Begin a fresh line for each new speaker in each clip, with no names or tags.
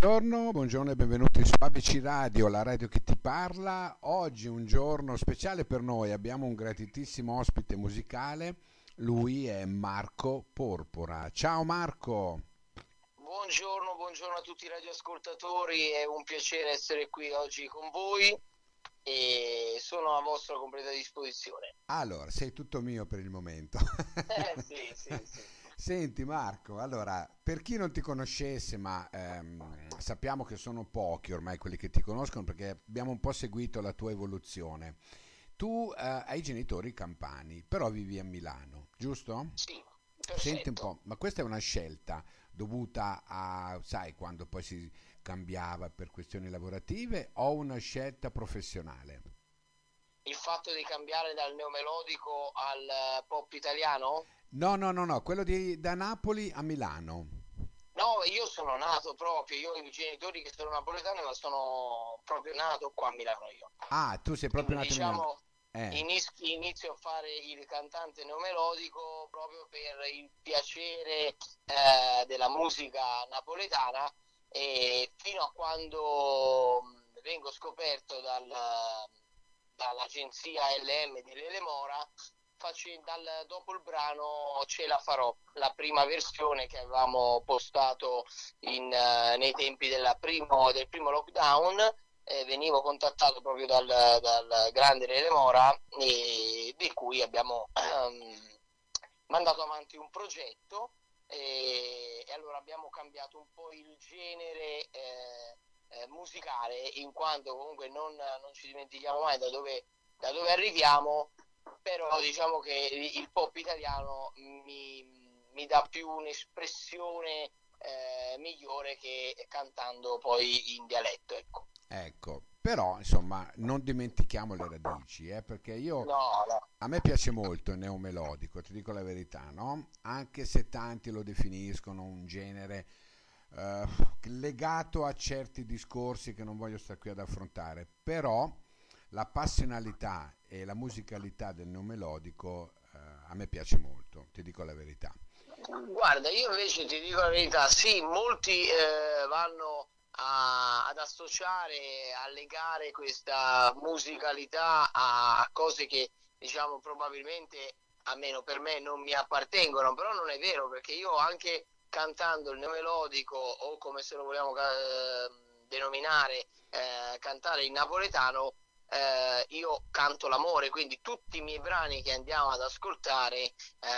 Buongiorno, buongiorno e benvenuti su ABC Radio, la radio che ti parla. Oggi è un giorno speciale per noi, abbiamo un gratitissimo ospite musicale, lui è Marco Porpora. Ciao Marco!
Buongiorno, buongiorno a tutti i radioascoltatori, è un piacere essere qui oggi con voi e sono a vostra completa disposizione.
Allora, sei tutto mio per il momento.
Eh, sì, sì, sì.
Senti Marco, allora, per chi non ti conoscesse, ma ehm, sappiamo che sono pochi ormai quelli che ti conoscono perché abbiamo un po' seguito la tua evoluzione. Tu eh, hai genitori campani, però vivi a Milano, giusto?
Sì. Perfetto.
Senti un po', ma questa è una scelta dovuta a, sai, quando poi si cambiava per questioni lavorative o una scelta professionale?
Il fatto di cambiare dal neomelodico al pop italiano?
No, no, no, no, quello di, da Napoli a Milano.
No, io sono nato proprio, io ho i genitori che sono napoletani, ma sono proprio nato qua a Milano io.
Ah, tu sei proprio
Quindi,
nato a Milano.
diciamo,
Eh.
inizio a fare il cantante neomelodico proprio per il piacere eh, della musica napoletana e fino a quando vengo scoperto dal, dall'agenzia LM di Lele Faccio dal- dopo il brano Ce la farò, la prima versione che avevamo postato in, eh, nei tempi primo- del primo lockdown. eh, venivo contattato proprio dal, dal grande Rele Mora e di cui abbiamo ehm, mandato avanti un progetto e, e allora abbiamo cambiato un po' il genere eh, eh, musicale in quanto comunque non, non ci dimentichiamo mai da dove, da dove arriviamo però diciamo che il pop italiano mi, mi dà più un'espressione eh, migliore che cantando poi in dialetto ecco.
Ecco, però insomma non dimentichiamo le radici, eh, perché io
no, no.
a me piace molto il neomelodico, ti dico la verità, no? Anche se tanti lo definiscono un genere eh, legato a certi discorsi che non voglio stare qui ad affrontare, però la passionalità e la musicalità del neomelodico eh, a me piace molto, ti dico la verità.
Guarda, io invece ti dico la verità, sì, molti eh, vanno a- ad associare, a legare questa musicalità a, cose che diciamo probabilmente, almeno per me, non mi appartengono, però non è vero perché io anche cantando il neomelodico o come se lo vogliamo eh, denominare, eh, cantare in napoletano, eh, io canto l'amore, quindi tutti i miei brani che andiamo ad ascoltare, eh,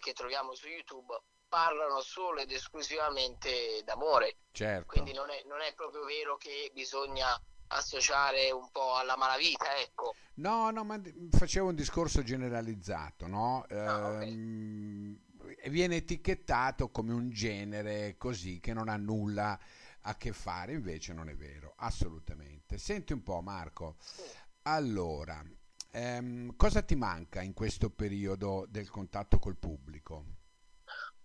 che troviamo su YouTube, parlano solo ed esclusivamente d'amore.
Certo.
Quindi non è, non è proprio vero che bisogna associare un po' alla malavita, ecco.
No, no, ma facevo un discorso generalizzato, no?
Ah, ok.
Ehm, e viene etichettato come un genere così che non ha nulla a che fare, invece non è vero, assolutamente. Senti un po', Marco, allora, ehm, cosa ti manca in questo periodo del contatto col pubblico?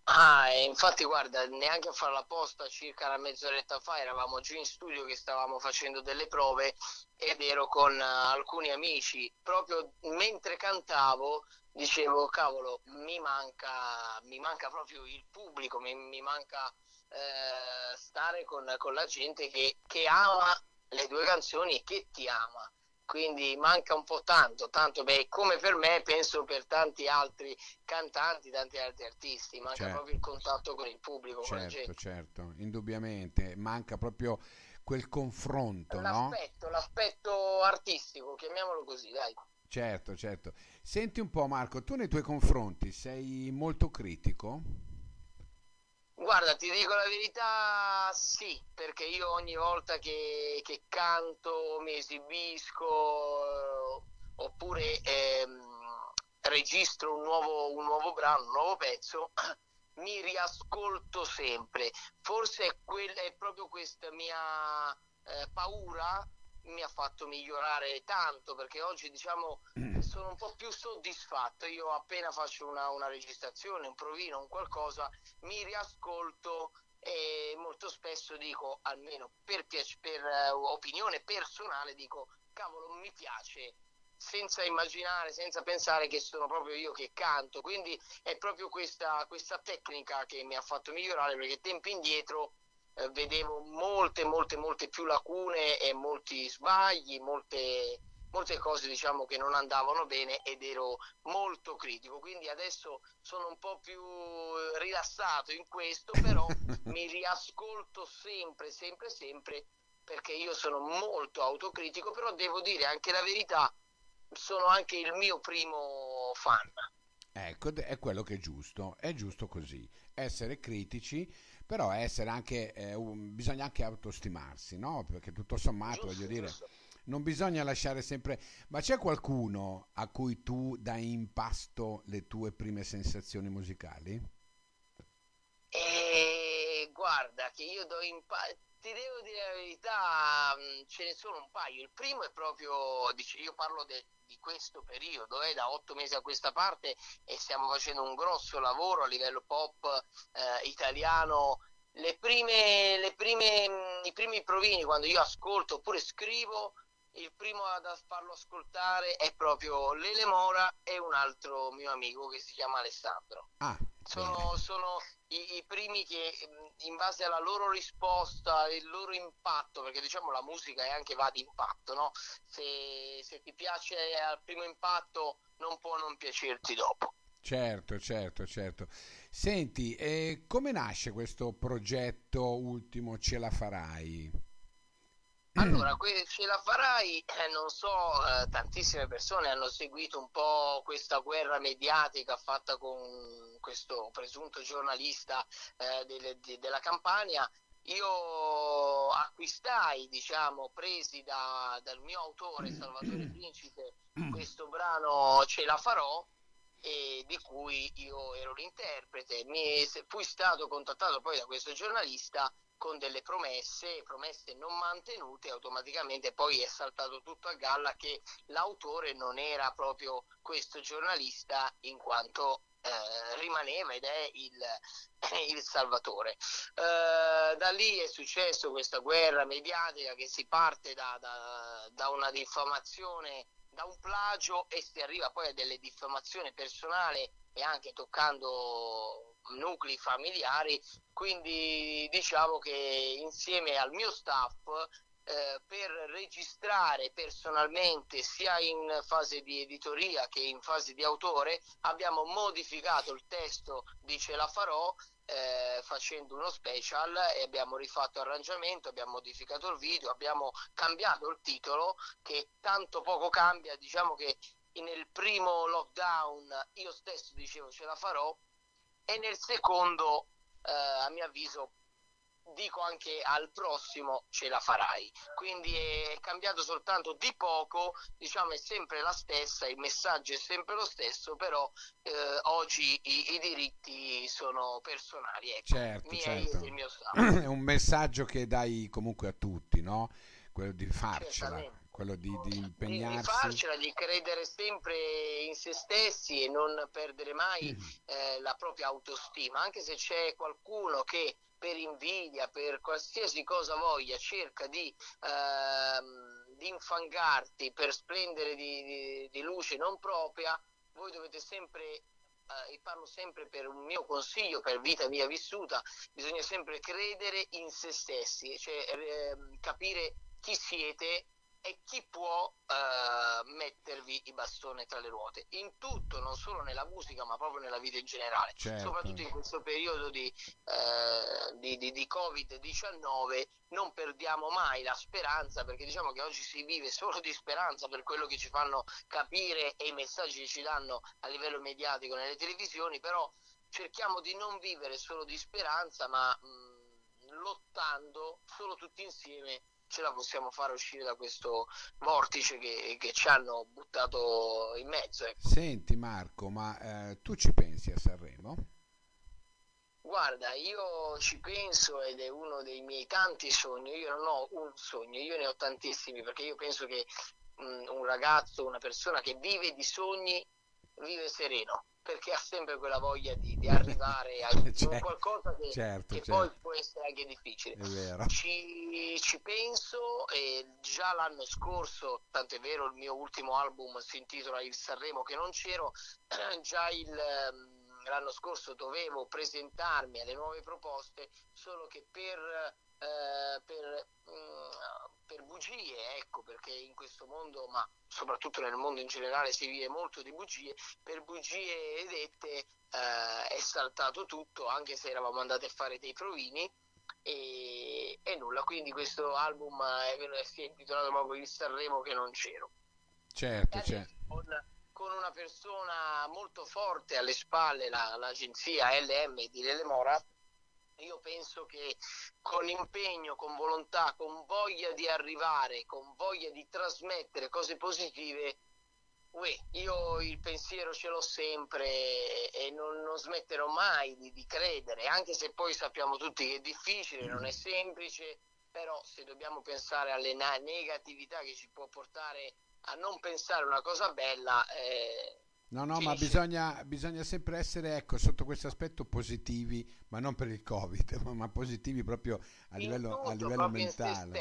Ah, infatti guarda, neanche a fare la posta circa una mezz'oretta fa eravamo giù in studio che stavamo facendo delle prove ed ero con eh, alcuni amici. Proprio mentre cantavo dicevo, cavolo, mi manca, mi manca proprio il pubblico, mi, mi manca eh, stare con, con la gente che, che ama le due canzoni e che ti ama. Quindi manca un po' tanto, tanto beh, come per me, penso per tanti altri cantanti, tanti altri artisti, manca
Certo.
proprio il contatto con il pubblico, con la
Certo,
gente.
certo, indubbiamente, manca proprio quel confronto, no?
L'aspetto, l'aspetto artistico, chiamiamolo così, dai.
Certo, certo. Senti un po', Marco, tu nei tuoi confronti sei molto critico?
Guarda, ti dico la verità, sì, perché io ogni volta che, che canto, mi esibisco, eh, oppure ehm, registro un nuovo, un nuovo brano, un nuovo pezzo, mi riascolto sempre. Forse è, quel- è proprio questa mia eh, paura mi ha fatto migliorare tanto perché oggi diciamo sono un po' più soddisfatto. Io appena faccio una, una registrazione, un provino, un qualcosa, mi riascolto e molto spesso dico, almeno per, per eh, opinione personale, dico, cavolo, mi piace. Senza immaginare, senza pensare che sono proprio io che canto, quindi è proprio questa, questa tecnica che mi ha fatto migliorare perché tempi indietro eh, vedevo molte, molte, molte più lacune e molti sbagli, molte, molte cose diciamo che non andavano bene ed ero molto critico. Quindi adesso sono un po' più rilassato in questo però mi riascolto sempre sempre sempre perché io sono molto autocritico però devo dire anche la verità sono anche il mio primo fan
ecco è quello che è giusto è giusto così. Essere critici però essere anche eh, un, bisogna anche autostimarsi no? Perché tutto sommato giusto, voglio dire giusto. non bisogna lasciare sempre... Ma c'è qualcuno a cui tu dai in pasto le tue prime sensazioni musicali?
Guarda, che io do in pasto... Ti devo dire la verità, mm, ce ne sono un paio. Il primo è proprio, io parlo de, di questo periodo, eh, da otto mesi a questa parte e stiamo facendo un grosso lavoro a livello pop eh, italiano le prime, le prime, mm, i primi provini quando io ascolto oppure scrivo il primo ad farlo ascoltare è proprio Lele Mora e un altro mio amico che si chiama Alessandro.
Ah,
sono, sono i, i, primi che in base alla loro risposta, il loro impatto, perché diciamo la musica è anche va di impatto, no? se, se ti piace al primo impatto non può non piacerti dopo.
Certo, certo, certo. Senti, eh, come nasce questo progetto ultimo Ce la farai?
Allora, ce la farai, eh, non so, eh, tantissime persone hanno seguito un po' questa guerra mediatica fatta con questo presunto giornalista eh, delle, de, della campagna. Io acquistai, diciamo, presi da, dal mio autore Salvatore Principe, questo brano Ce la farò e di cui io ero l'interprete. Mi, fui stato contattato poi da questo giornalista con delle promesse, promesse non mantenute, automaticamente poi è saltato tutto a galla che l'autore non era proprio questo giornalista in quanto eh, rimaneva ed è il, il Salvatore. Eh, da lì è successo questa guerra mediatica che si parte da, da, da una diffamazione da un plagio e si arriva poi a delle diffamazioni personali e anche toccando nuclei familiari, quindi diciamo che insieme al mio staff eh, per registrare personalmente sia in fase di editoria che in fase di autore abbiamo modificato il testo di Ce la farò eh, facendo uno special e abbiamo rifatto arrangiamento, abbiamo modificato il video, abbiamo cambiato il titolo che tanto poco cambia, diciamo che nel primo lockdown io stesso dicevo ce la farò e nel secondo eh, a mio avviso dico anche al prossimo ce la farai quindi è cambiato soltanto di poco diciamo è sempre la stessa il messaggio è sempre lo stesso però eh, oggi i, i, diritti sono personali ecco,
certo, certo. è un messaggio che dai comunque a tutti no? quello di farcela quello di, di impegnarsi. Di,
farcela, di credere sempre in se stessi e non perdere mai mm. eh, la propria autostima, anche se c'è qualcuno che per invidia, per qualsiasi cosa voglia, cerca di, ehm, di infangarti per splendere di, di, di, luce non propria, voi dovete sempre, eh, e parlo sempre per un mio consiglio, per vita mia vissuta, bisogna sempre credere in se stessi, cioè eh, capire chi siete e chi può uh, mettervi i bastoni tra le ruote in tutto, non solo nella musica ma proprio nella vita in generale, certo. soprattutto in questo periodo di, uh, di, di, di Covid-19 non perdiamo mai la speranza perché diciamo che oggi si vive solo di speranza per quello che ci fanno capire e i messaggi che ci danno a livello mediatico nelle televisioni, però cerchiamo di non vivere solo di speranza ma mh, lottando solo tutti insieme ce la possiamo fare uscire da questo vortice che, che ci hanno buttato in mezzo. Ecco.
Senti Marco, ma eh, tu ci pensi a Sanremo?
Guarda, io ci penso ed è uno dei miei tanti sogni. Io non ho un sogno, io ne ho tantissimi perché io penso che mh, un ragazzo, una persona che vive di sogni, vive sereno perché ha sempre quella voglia di, di arrivare a certo, qualcosa che, certo, che certo. poi può essere anche difficile. Ci, ci, penso e già l'anno scorso, tanto è vero, il mio ultimo album si intitola Il Sanremo che non c'ero, già il, ehm, l'anno scorso dovevo presentarmi alle nuove proposte, solo che per eh, per, mh, mm, per bugie, ecco, perché in questo mondo, ma soprattutto nel mondo in generale si vive molto di bugie, per bugie dette eh, è saltato tutto, anche se eravamo andati a fare dei provini e, e nulla, quindi questo album è, si è intitolato proprio Il Sanremo che non c'ero.
Certo, certo.
Con, con, una persona molto forte alle spalle, la, l'agenzia LM di Lele Mora, io penso che con impegno, con volontà, con voglia di arrivare, con voglia di trasmettere cose positive, uè, io il pensiero ce l'ho sempre e non, non smetterò mai di, di, credere, anche se poi sappiamo tutti che è difficile, non è semplice, però se dobbiamo pensare alle negatività che ci può portare a non pensare una cosa bella, eh,
No, no, ma bisogna, bisogna, sempre essere, ecco, sotto questo aspetto positivi, ma non per il Covid, ma positivi proprio a livello, tutto, a livello mentale.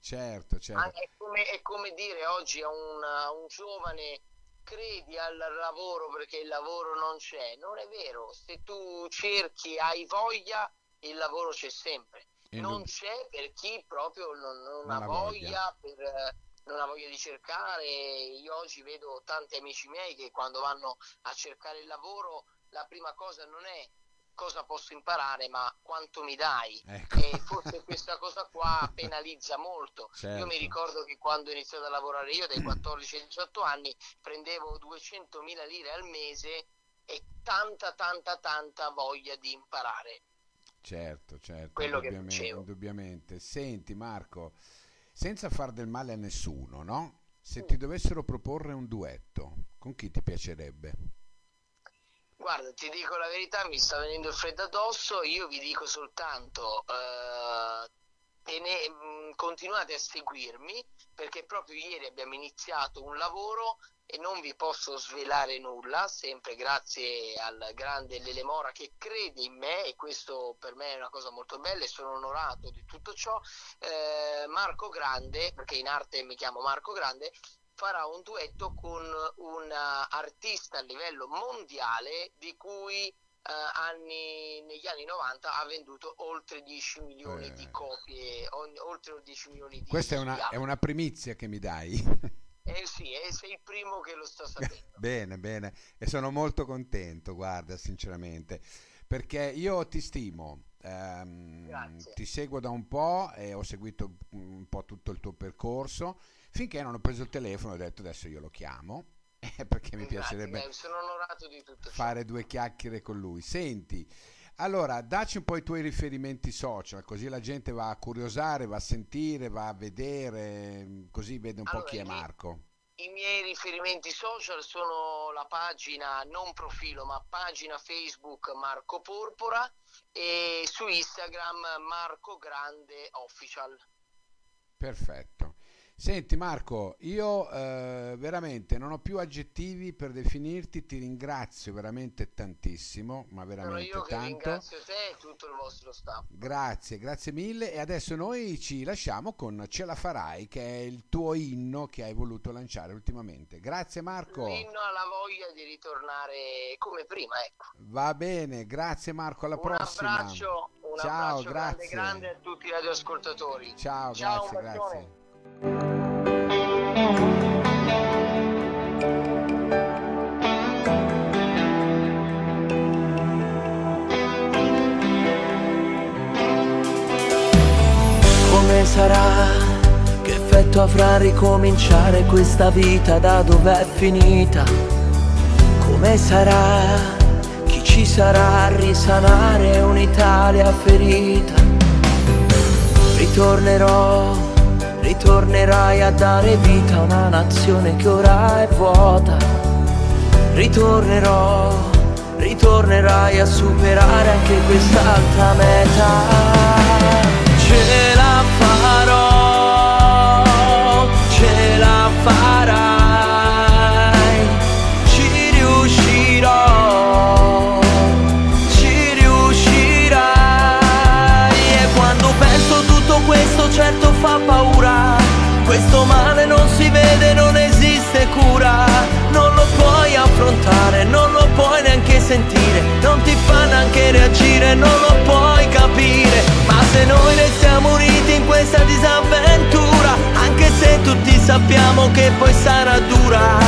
Certo, certo.
È come, è come, dire oggi a un, a un giovane credi al lavoro perché il lavoro non c'è. Non è vero, se tu cerchi, hai voglia, il lavoro c'è sempre. non c'è per chi proprio non, non ha voglia, voglia per non ha voglia di cercare. Io oggi vedo tanti amici miei che quando vanno a cercare il lavoro la prima cosa non è cosa posso imparare, ma quanto mi dai. Ecco. E forse questa cosa qua penalizza molto. Certo. Io mi ricordo che quando ho iniziato a lavorare io, dai 14 ai 18 anni, prendevo 200.000 lire al mese e tanta, tanta, tanta voglia di imparare.
Certo, certo, Quello indubbiamente, che indubbiamente. Senti Marco, senza far del male a nessuno, no? Se ti dovessero proporre un duetto, con chi ti piacerebbe?
Guarda, ti dico la verità, mi sta venendo il freddo addosso, io vi dico soltanto eh, ne, mh, continuate a seguirmi perché proprio ieri abbiamo iniziato un lavoro e non vi posso svelare nulla, sempre grazie al grande Lele Mora che crede in me e questo per me è una cosa molto bella e sono onorato di tutto ciò. Eh, Marco Grande, perché in arte mi chiamo Marco Grande, farà un duetto con un artista a livello mondiale di cui anni, negli anni 90 ha venduto oltre 10 milioni eh. di copie, ogni, oltre 10 milioni di
Questa è una, è una primizia che mi dai.
Eh sì, eh, sei il primo che lo sta sapendo.
bene, bene, e sono molto contento, guarda, sinceramente, perché io ti stimo, ehm, ti seguo da un po' e ho seguito un po' tutto il tuo percorso, finché non ho preso il telefono e ho detto adesso io lo chiamo, perché mi Grazie, piacerebbe fare due chiacchiere con lui. Senti, allora, dacci un po' i tuoi riferimenti social, così la gente va a curiosare, va a sentire, va a vedere, così vede un allora, po' chi è Marco.
I miei riferimenti social sono la pagina, non profilo, ma pagina Facebook Marco Porpora e su Instagram Marco Grande Official.
Perfetto. Senti Marco, io eh, veramente non ho più aggettivi per definirti, ti ringrazio veramente tantissimo, ma veramente Sono io tanto.
Ringrazio te e tutto il vostro staff.
Grazie, grazie mille e adesso noi ci lasciamo con Ce la farai che è il tuo inno che hai voluto lanciare ultimamente. Grazie Marco.
L'inno alla voglia di ritornare come prima, ecco.
Va bene, grazie Marco, alla
un
prossima.
Abbraccio, un Ciao, abbraccio grazie. grande, grande a tutti i radioascoltatori.
Ciao, Ciao grazie, grazie.
Sarà? Che effetto avrà ricominciare questa vita da dov'è finita? Come sarà? Chi ci sarà a risanare un'Italia ferita? Ritornerò Ritornerai a dare vita a una nazione che ora è vuota Ritornerò, ritornerai a superare anche quest'altra meta la farò, ce la farai. Ci riuscirò, ci riuscirai. E quando penso tutto questo certo fa paura. Questo male non si vede, non esiste cura. Non lo puoi affrontare, non lo puoi neanche sentire. Non ti fa neanche reagire, non lo puoi questa disavventura Anche se tutti sappiamo che poi sarà dura.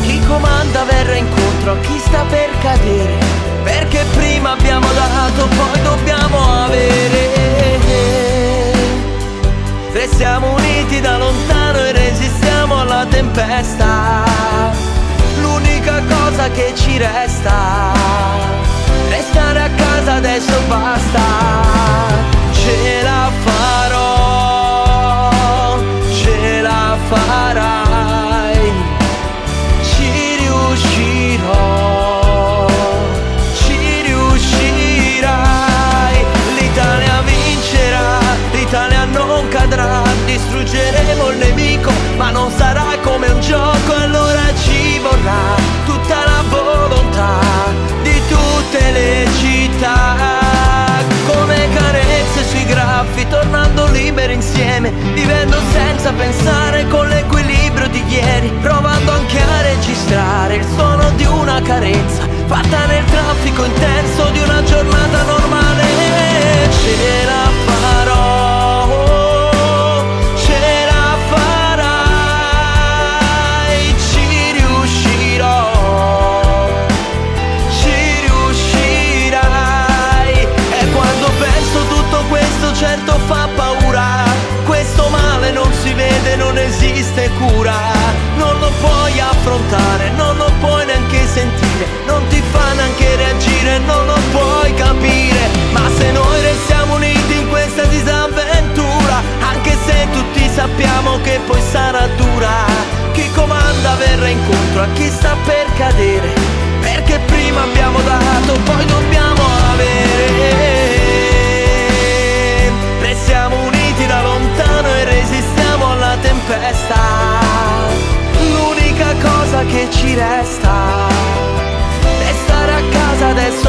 Chi comanda verrà incontro a chi sta per cadere Perché prima abbiamo dato, poi dobbiamo avere. Restiamo uniti da lontano e resistiamo alla tempesta L'unica cosa che ci resta Restare a casa adesso basta. Liberi insieme, vivendo senza pensare con l'equilibrio di ieri, provando anche a registrare il suono di una carezza, fatta nel traffico intenso di una giornata normale. Ce terra incontro a chi sta per cadere. Perché prima abbiamo dato, poi dobbiamo avere. Restiamo uniti da lontano e resistiamo alla tempesta. L'unica cosa che ci resta è stare a casa adesso